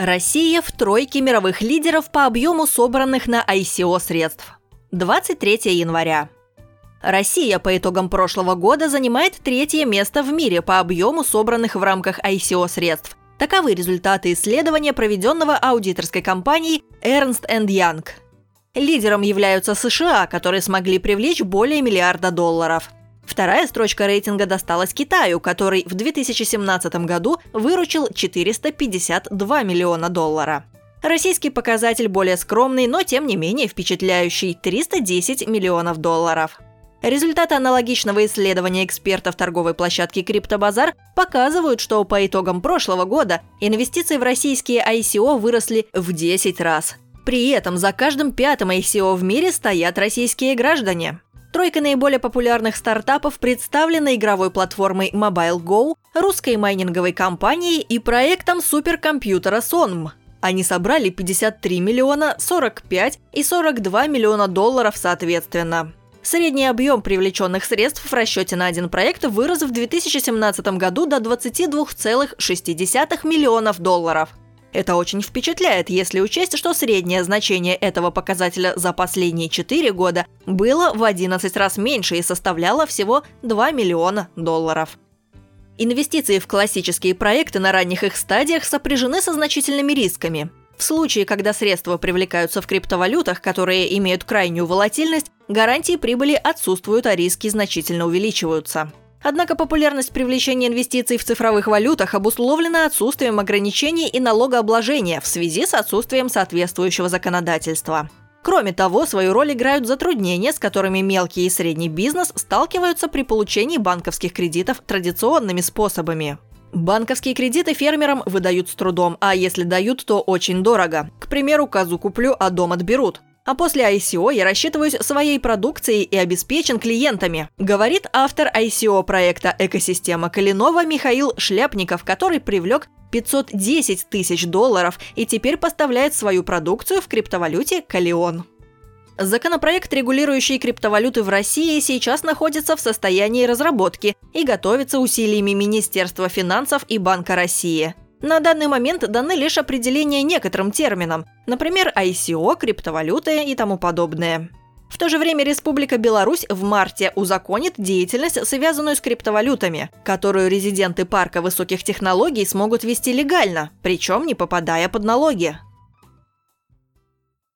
Россия в тройке мировых лидеров по объему собранных на ICO средств. 23 января. Россия по итогам прошлого года занимает третье место в мире по объему собранных в рамках ICO средств. Таковы результаты исследования, проведенного аудиторской компанией Ernst Young. Лидером являются США, которые смогли привлечь более миллиарда долларов – Вторая строчка рейтинга досталась Китаю, который в 2017 году выручил 452 миллиона доллара. Российский показатель более скромный, но тем не менее впечатляющий – 310 миллионов долларов. Результаты аналогичного исследования экспертов торговой площадки «Криптобазар» показывают, что по итогам прошлого года инвестиции в российские ICO выросли в 10 раз. При этом за каждым пятым ICO в мире стоят российские граждане. Тройка наиболее популярных стартапов представлена игровой платформой Mobile Go, русской майнинговой компанией и проектом суперкомпьютера Sonm. Они собрали 53 миллиона, 45 и 42 миллиона долларов соответственно. Средний объем привлеченных средств в расчете на один проект вырос в 2017 году до 22,6 миллионов долларов – это очень впечатляет, если учесть, что среднее значение этого показателя за последние 4 года было в 11 раз меньше и составляло всего 2 миллиона долларов. Инвестиции в классические проекты на ранних их стадиях сопряжены со значительными рисками. В случае, когда средства привлекаются в криптовалютах, которые имеют крайнюю волатильность, гарантии прибыли отсутствуют, а риски значительно увеличиваются. Однако популярность привлечения инвестиций в цифровых валютах обусловлена отсутствием ограничений и налогообложения в связи с отсутствием соответствующего законодательства. Кроме того, свою роль играют затруднения, с которыми мелкий и средний бизнес сталкиваются при получении банковских кредитов традиционными способами. Банковские кредиты фермерам выдают с трудом, а если дают, то очень дорого. К примеру, козу куплю, а дом отберут. А после ICO я рассчитываюсь своей продукцией и обеспечен клиентами, говорит автор ICO проекта «Экосистема Калинова» Михаил Шляпников, который привлек 510 тысяч долларов и теперь поставляет свою продукцию в криптовалюте «Калион». Законопроект, регулирующий криптовалюты в России, сейчас находится в состоянии разработки и готовится усилиями Министерства финансов и Банка России – на данный момент даны лишь определения некоторым терминам, например, ICO, криптовалюты и тому подобное. В то же время Республика Беларусь в марте узаконит деятельность, связанную с криптовалютами, которую резиденты парка высоких технологий смогут вести легально, причем не попадая под налоги.